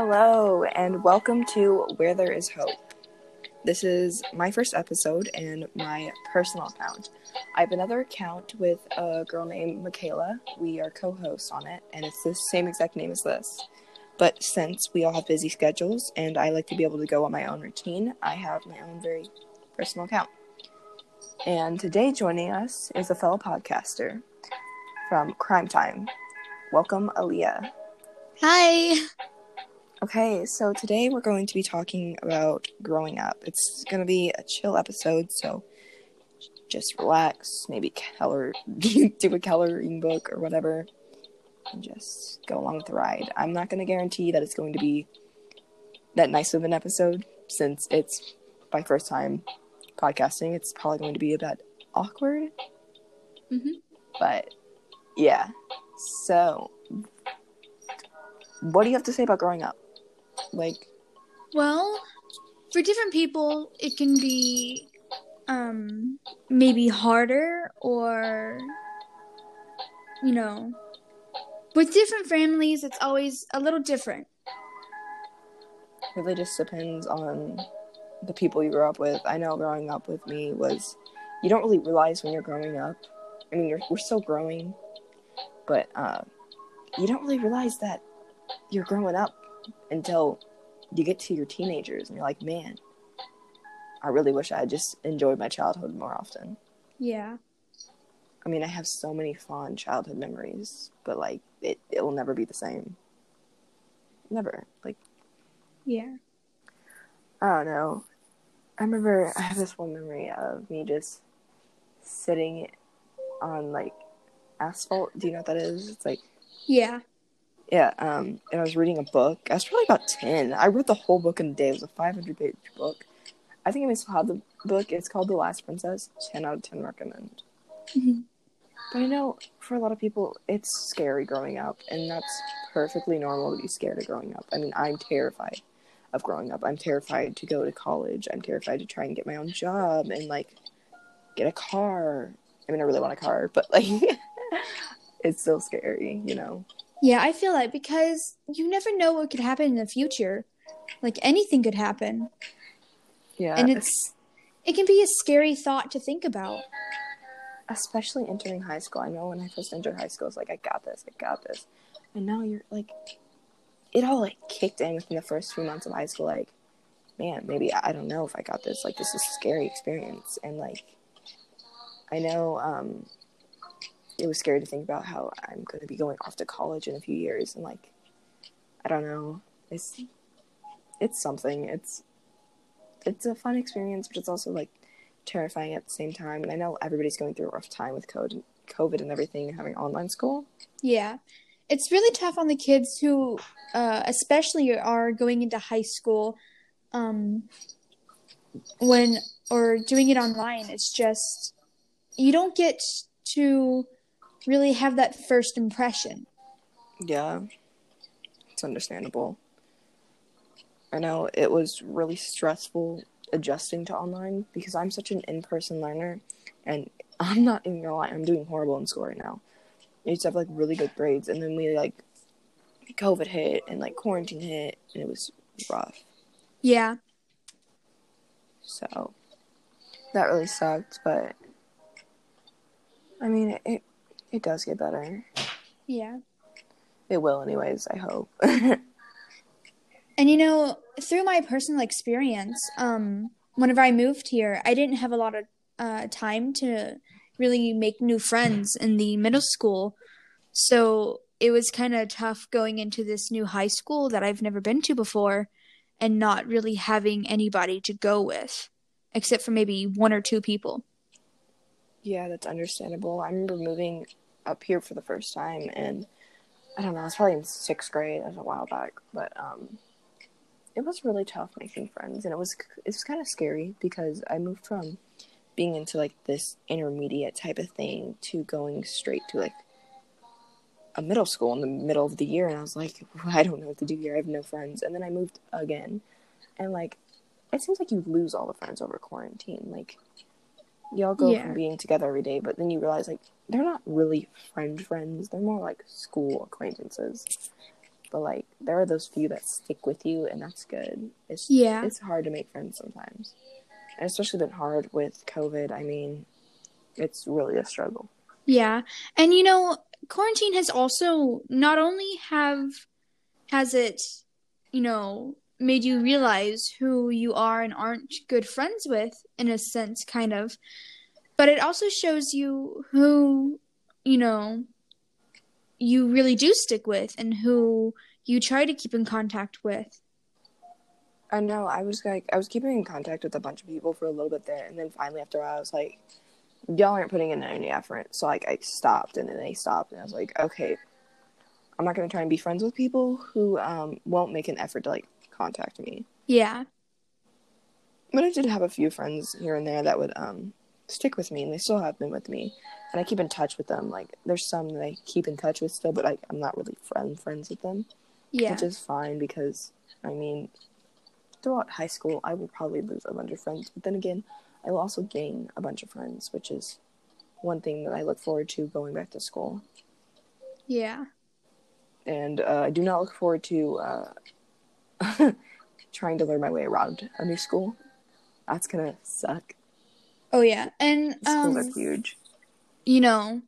Hello, and welcome to Where There Is Hope. This is my first episode and my personal account. I have another account with a girl named Michaela. We are co hosts on it, and it's the same exact name as this. But since we all have busy schedules and I like to be able to go on my own routine, I have my own very personal account. And today joining us is a fellow podcaster from Crime Time. Welcome, Aaliyah. Hi. Okay, so today we're going to be talking about growing up. It's going to be a chill episode, so just relax, maybe color, do a coloring book or whatever, and just go along with the ride. I'm not going to guarantee that it's going to be that nice of an episode since it's my first time podcasting. It's probably going to be a bit awkward. Mhm. But yeah. So, what do you have to say about growing up? Like, Well, for different people, it can be um maybe harder or you know, with different families, it's always a little different. really just depends on the people you grow up with. I know growing up with me was you don't really realize when you're growing up. I mean, you're, we're still growing, but uh, you don't really realize that you're growing up until you get to your teenagers and you're like, man, I really wish I had just enjoyed my childhood more often. Yeah. I mean, I have so many fond childhood memories, but like it, it will never be the same. Never. Like Yeah. I don't know. I remember I have this one memory of me just sitting on like asphalt. Do you know what that is? It's like Yeah. Yeah. Um, and I was reading a book. I was probably about ten. I read the whole book in a day. It was a five hundred page book. I think I still have the book. It's called The Last Princess. Ten out of ten recommend. Mhm. But I know for a lot of people, it's scary growing up, and that's perfectly normal to be scared of growing up. I mean, I'm terrified of growing up. I'm terrified to go to college. I'm terrified to try and get my own job and like get a car. I mean, I really want a car, but like, it's still scary, you know? Yeah, I feel that because you never know what could happen in the future. Like anything could happen. Yeah. and it's it can be a scary thought to think about. especially entering high school. I know when I first entered high school, I was like, I got this, I got this. And now you're like, it all like kicked in within the first few months of high school. Like, man, maybe I don't know if I got this. Like, this is a scary experience. And like, I know um, it was scary to think about how I'm going to be going off to college in a few years. And like, I don't know. It's it's something. It's it's a fun experience, but it's also like terrifying at the same time. And I know everybody's going through a rough time with COVID, COVID and everything, and having online school. Yeah. It's really tough on the kids who uh, especially are going into high school um, when or doing it online. It's just you don't get to really have that first impression. Yeah, it's understandable. I know it was really stressful adjusting to online because I'm such an in person learner, and I'm not even gonna lie, I'm doing horrible in school right now. I used to have like really good grades, and then we like COVID hit and like quarantine hit, and it was rough. Yeah. So that really sucked, but I mean, it it, does get better. Yeah. It will, anyways. I hope. And you know, through my personal experience, um, whenever I moved here, I didn't have a lot of uh, time to really make new friends in the middle school. So it was kind of tough going into this new high school that I've never been to before and not really having anybody to go with, except for maybe one or two people. Yeah, that's understandable. I remember moving up here for the first time, and I don't know, I was probably in sixth grade. That was a while back, but um, it was really tough making friends, and it was it was kind of scary because I moved from being into like this intermediate type of thing to going straight to like a middle school in the middle of the year, and I was like, I don't know what to do here. I have no friends, and then I moved again, and like, it seems like you lose all the friends over quarantine, like y'all go Yeah. from being together every day, but then you realize like they're not really friend friends. They're more like school acquaintances. but like there are those few that stick with you, and that's good. It's Yeah. it's hard to make friends sometimes, and especially been hard with COVID. I mean, it's really a struggle. Yeah. And you know, quarantine has also not only have has it, you know, made you realize who you are and aren't good friends with in a sense kind of, but it also shows you who, you know, you really do stick with and who you try to keep in contact with. I know. I was like, I was keeping in contact with a bunch of people for a little bit there, and then finally after a while, I was like, y'all aren't putting in any effort. So like, I stopped, and then they stopped, and I was like, okay, I'm not gonna try and be friends with people who um won't make an effort to like contact me. Yeah. But I did have a few friends here and there that would um stick with me, and they still have been with me, and I keep in touch with them. Like, there's some that I keep in touch with still, but like, I'm not really friend friends with them. Yeah. which is fine because I mean, throughout high school, I will probably lose a bunch of friends, but then again, I will also gain a bunch of friends, which is one thing that I look forward to going back to school. Yeah. And uh, I do not look forward to uh, trying to learn my way around a new school. That's gonna suck. Oh yeah. And Schools um are huge. you know,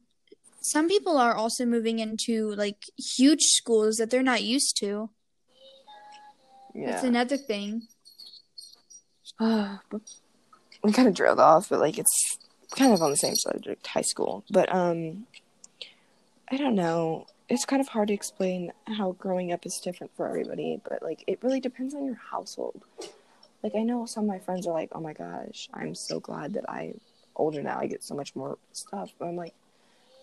some people are also moving into like huge schools that they're not used to. That's Yeah. another thing. we kind of drilled off, but like it's kind of on the same subject, high school. But um, I don't know. It's kind of hard to explain how growing up is different for everybody, but like it really depends on your household. Like I know some of my friends are like, "Oh my gosh, I'm so glad that I'm older now. I get so much more stuff." But I'm like,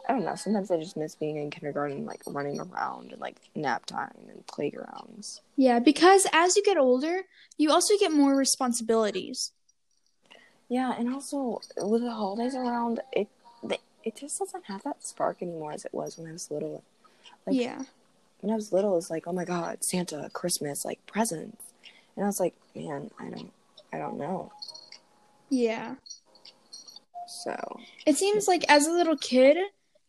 I don't know. Sometimes I just miss being in kindergarten, like running around and like nap time and playgrounds. Yeah, because as you get older, you also get more responsibilities. Yeah, and also with the holidays around, it it just doesn't have that spark anymore as it was when I was little. Like yeah. when I was little, it was like, oh my god, Santa, Christmas, like presents, and I was like, man, I don't, I don't know. Yeah. So It seems like as a little kid,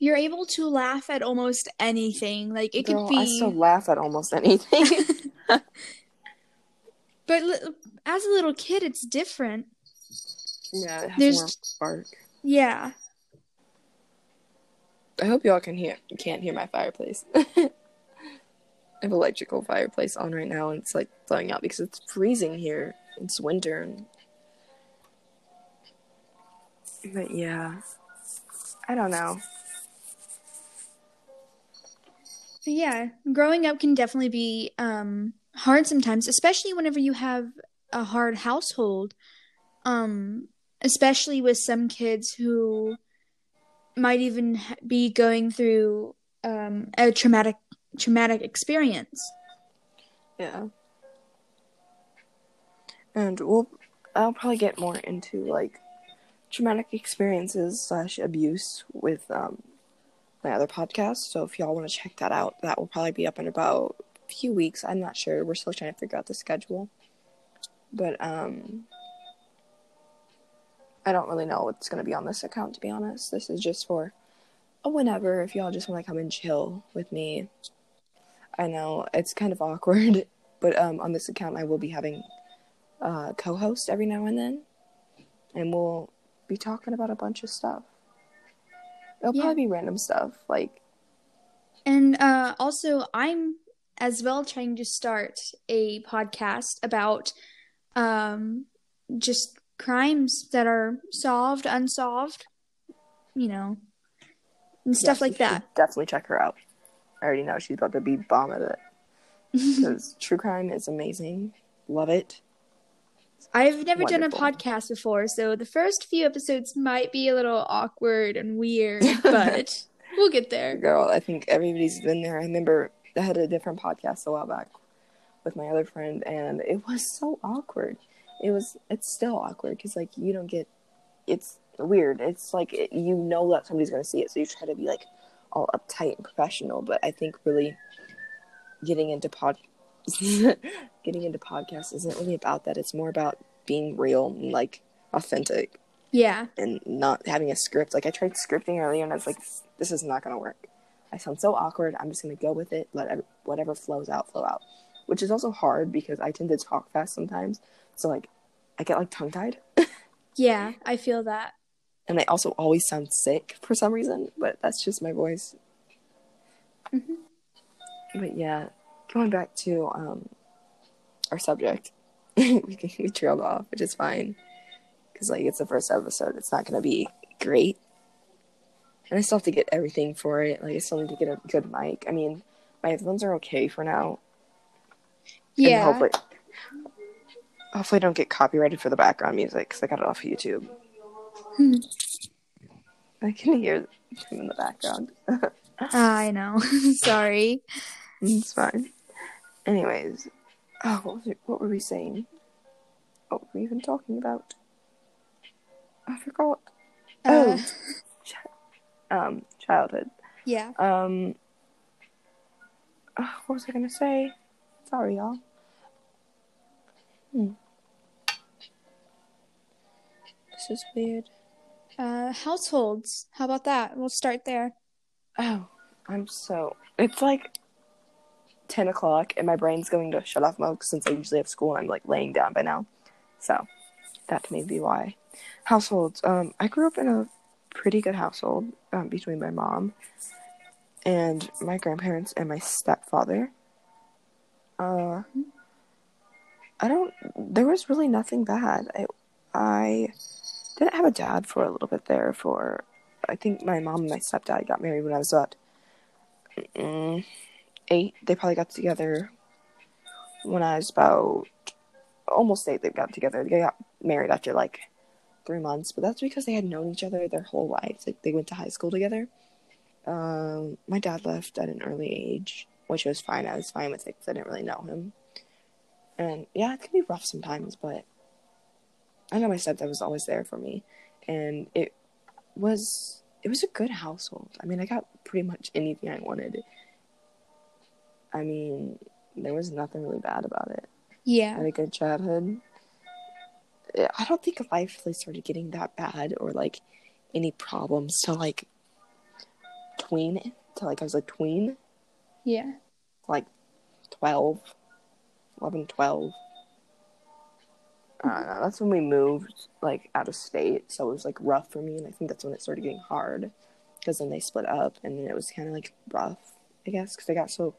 you're able to laugh at almost anything. Like it girl, could be I still laugh at almost anything. But li- as a little kid, it's different. yeah, it has There's- more spark. Yeah. I hope y'all can hear can't hear my fireplace. I have electrical fireplace on right now, and it's like blowing out because it's freezing here. It's winter. And... But yeah, I don't know. Yeah, growing up can definitely be um hard sometimes, especially whenever you have a hard household. Um especially with some kids who might even be going through um a traumatic traumatic experience. Yeah. And we'll I'll probably get more into like traumatic experiences slash abuse with um my other podcast. So if y'all want to check that out, that will probably be up in about a few weeks. I'm not sure. We're still trying to figure out the schedule. But um I don't really know what's gonna be on this account to be honest. This is just for a whenever if y'all just want to come and chill with me. I know it's kind of awkward, but um, on this account, I will be having uh, co-host every now and then, and we'll be talking about a bunch of stuff. It'll Yeah. probably be random stuff, like And uh, also, I'm as well trying to start a podcast about um, just crimes that are solved, unsolved, you know, and stuff yes, like that. Definitely check her out. I already know she's about to be bomb at it because true crime is amazing. Love it. I've never done a podcast before, so the first few episodes might be a little awkward and weird, but we'll get there. Girl, I think everybody's been there. I remember I had a different podcast a while back with my other friend, and it was so awkward. It was, it's still awkward because like you don't get, it's weird. It's like you know that somebody's gonna see it, so you try to be like all uptight and professional. But I think really getting into pod, getting into podcasts isn't really about that. It's more about being real and like authentic Yeah. and not having a script. Like I tried scripting earlier, and I was like, this is not gonna work. I sound so awkward. I'm just gonna go with it. Let ev- whatever flows out, flow out. Which is also hard because I tend to talk fast sometimes. So like, I get like tongue tied, Yeah, I feel that. and I also always sound sick for some reason. But that's just my voice. Mhm. But yeah, going back to um our subject, we we trailed off, which is fine because like it's the first episode. It's not gonna be great. And I still have to get everything for it. Like I still need to get a good mic. I mean, my headphones are okay for now. And Yeah. hopefully, hopefully I don't get copyrighted for the background music because I got it off of YouTube. Hmm. I can hear him in the background. I know. Sorry. it's fine. Anyways, oh, what, was it, what were we saying? Oh, what were we even talking about? I forgot. Uh, Oh. Um, childhood. yeah. Um, uh, what was I gonna say? Sorry, y'all. Hmm. This is weird. Uh, households. How about that? We'll start there. Oh, I'm so. It's like 10 o'clock, and my brain's going to shut off mode since I usually have school and I'm like laying down by now. So, that may be why. Households. Um, I grew up in a pretty good household um, between my mom and my grandparents and my stepfather. Uh, I don't. There was really nothing bad. I, I didn't have a dad for a little bit there. For I think my mom and my stepdad got married when I was about mm, eight. They probably got together when I was about almost eight. They got together. They got married after like three months, but that's because they had known each other their whole lives. Like they went to high school together. Um, my dad left at an early age, which was fine. I was fine with it because I didn't really know him. And yeah, it can be rough sometimes, but I know my stepdad was always there for me, and it was it was a good household. I mean, I got pretty much anything I wanted. I mean, there was nothing really bad about it. Yeah. I had a good childhood. I don't think life really started getting that bad or like any problems to like tween to like I was a tween Yeah. like 12 11 12 I don't know. That's when we moved like out of state, so it was like rough for me, and I think that's when it started getting hard because then they split up, and then it was kind of like rough, I guess, because I got so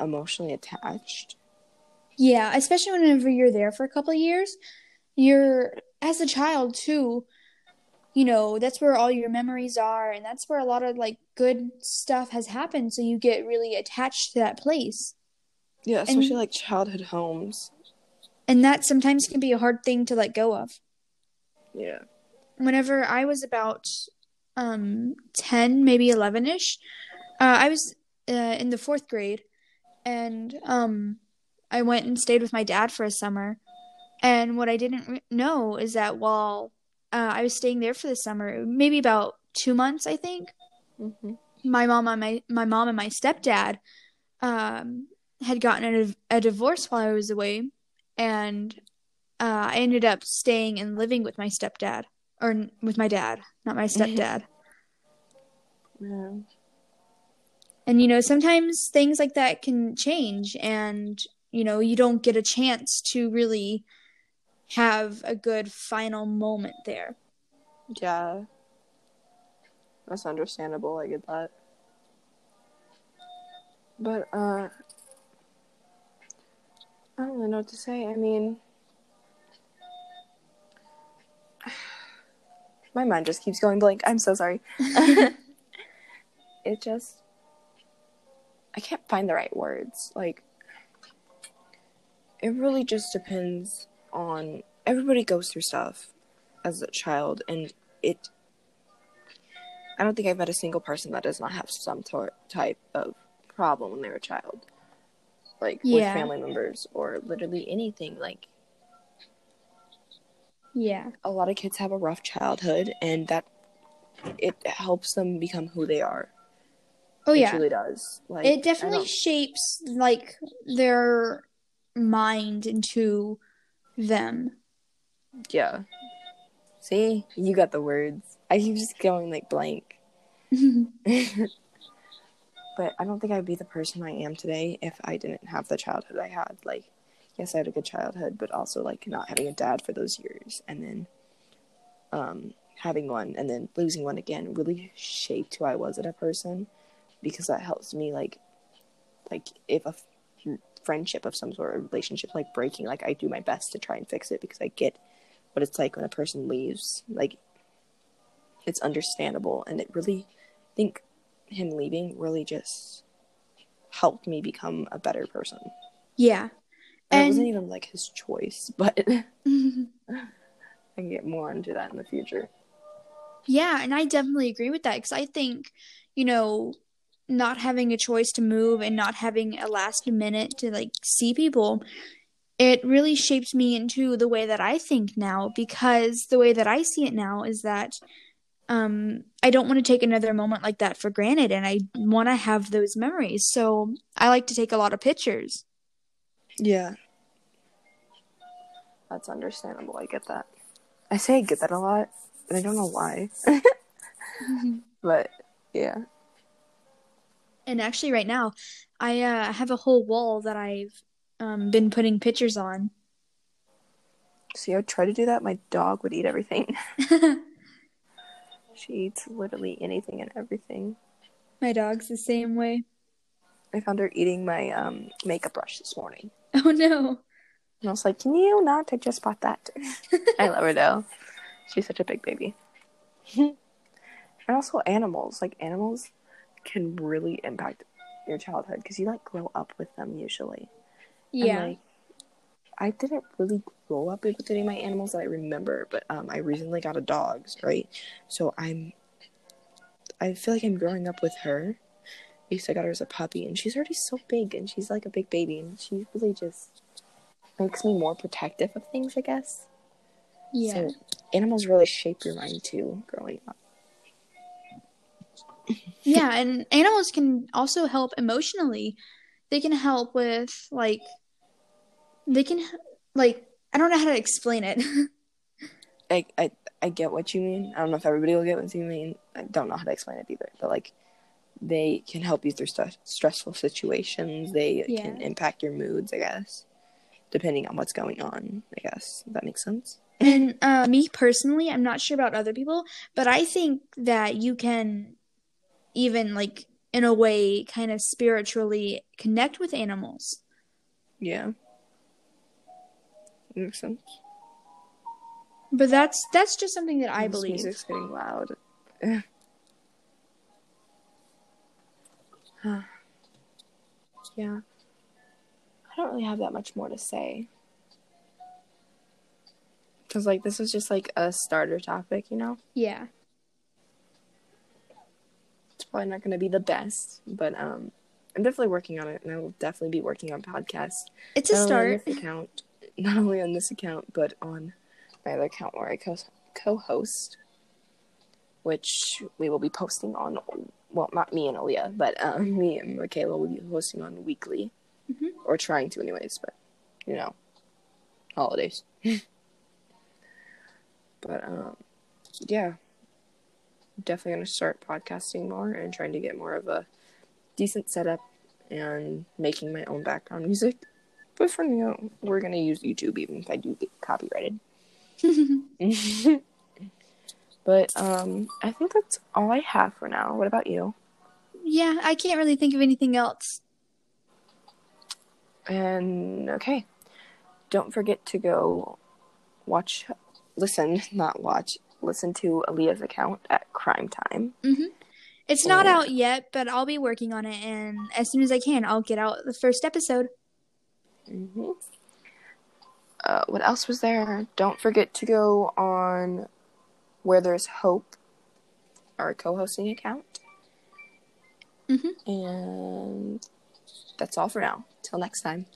emotionally attached. Yeah, especially whenever you're there for a couple of years, you're as a child too, you know, that's where all your memories are and that's where a lot of like good stuff has happened, so you get really attached to that place. Yeah, especially And- like childhood homes. And that sometimes can be a hard thing to let go of. Yeah. Whenever I was about um 10, maybe 11ish, uh, I was uh, in the 4th grade and um I went and stayed with my dad for a summer. And what I didn't re- know is that while uh, I was staying there for the summer, maybe about 2 months, I think, hmm my mom and my my mom and my stepdad um had gotten a, a divorce while I was away and uh, I ended up staying and living with my stepdad or with my dad, not my stepdad. Yeah. and you know, sometimes things like that can change and you know, you don't get a chance to really have a good final moment there. Yeah. That's understandable. I get that. But, uh, I don't really know what to say. I mean, my mind just keeps going blank. I'm so sorry. it just, I can't find the right words. Like, it really just depends on everybody goes through stuff as a child, and it. I don't think I've met a single person that does not have some tor- type of problem when they're a child, like Yeah. with family members or literally anything. Like Yeah. a lot of kids have a rough childhood, and that it helps them become who they are. Oh yeah. It yeah. truly does. Like it definitely shapes like their mind into them. Yeah. See, you got the words. I keep just going like blank. but I don't think I'd be the person I am today if I didn't have the childhood I had. Like, yes, I had a good childhood, but also like not having a dad for those years and then um, having one and then losing one again really shaped who I was as a person because that helps me like like if a f- friendship of some sort of relationship like breaking like I do my best to try and fix it because I get what it's like when a person leaves like it's understandable and it really I think him leaving really just helped me become a better person. Yeah. And, it wasn't even like his choice, but I can get more into that in the future. Yeah, and I definitely agree with that because I think, you know, not having a choice to move and not having a last minute to like see people, it really shaped me into the way that I think now because the way that I see it now is that um I don't want to take another moment like that for granted and I want to have those memories. So I like to take a lot of pictures. Yeah. That's understandable. I get that. I say I get that a lot, and I don't know why. but yeah. And actually, right now, I uh, have a whole wall that I've um, been putting pictures on. See, I would try to do that. My dog would eat everything. she eats literally anything and everything. My dog's the same way. I found her eating my um, makeup brush this morning. Oh no. And I was like, Can you not? I just bought that. I love her though. She's such a big baby. and also animals. Like animals can really impact your childhood because you like grow up with them usually. And, Yeah. like, I didn't really grow up with any of my animals that I remember, but um, I recently got a dog, right? So I'm, I feel like I'm growing up with her. Because I got her as a puppy, and she's already so big, and she's like a big baby, and she really just makes me more protective of things, I guess. yeah. So animals really shape your mind too, growing up. yeah, and animals can also help emotionally. They can help with like they can like I don't know how to explain it. I, I I get what you mean. I don't know if everybody will get what you mean. I don't know how to explain it either. But like, they can help you through st- stressful situations. They Yeah. can impact your moods, I guess, depending on what's going on. I guess that makes sense. and uh, me personally, I'm not sure about other people, but I think that you can even like in a way kind of spiritually connect with animals. Yeah, makes sense. But that's that's just something that I This believe. music's getting loud. yeah, I don't really have that much more to say. Cause like this was just like a starter topic, you know. Yeah. It's probably not going to be the best, but um, I'm definitely working on it, and I will definitely be working on podcasts. It's a start. this account, not only on this account, but on my other account where I co- co-host, which we will be posting on. Well, not me and Aaliyah, but um, me and Michaela will be hosting on weekly, Mhm. or trying to, anyways. But you know, holidays. but um, yeah, definitely gonna start podcasting more and trying to get more of a decent setup and making my own background music. But for now, we're gonna use YouTube even if I do get copyrighted. but um, I think that's all I have for now. What about you? yeah, I can't really think of anything else. And okay, don't forget to go watch, listen, not watch, listen to Aaliyah's account at Crime Time. It's not out yet, but I'll be working on it, and as soon as I can, I'll get out the first episode. Hmm Uh, what else was there? Don't forget to go on Where There's Hope, our co-hosting account. Mhm. And that's all for now. Till next time.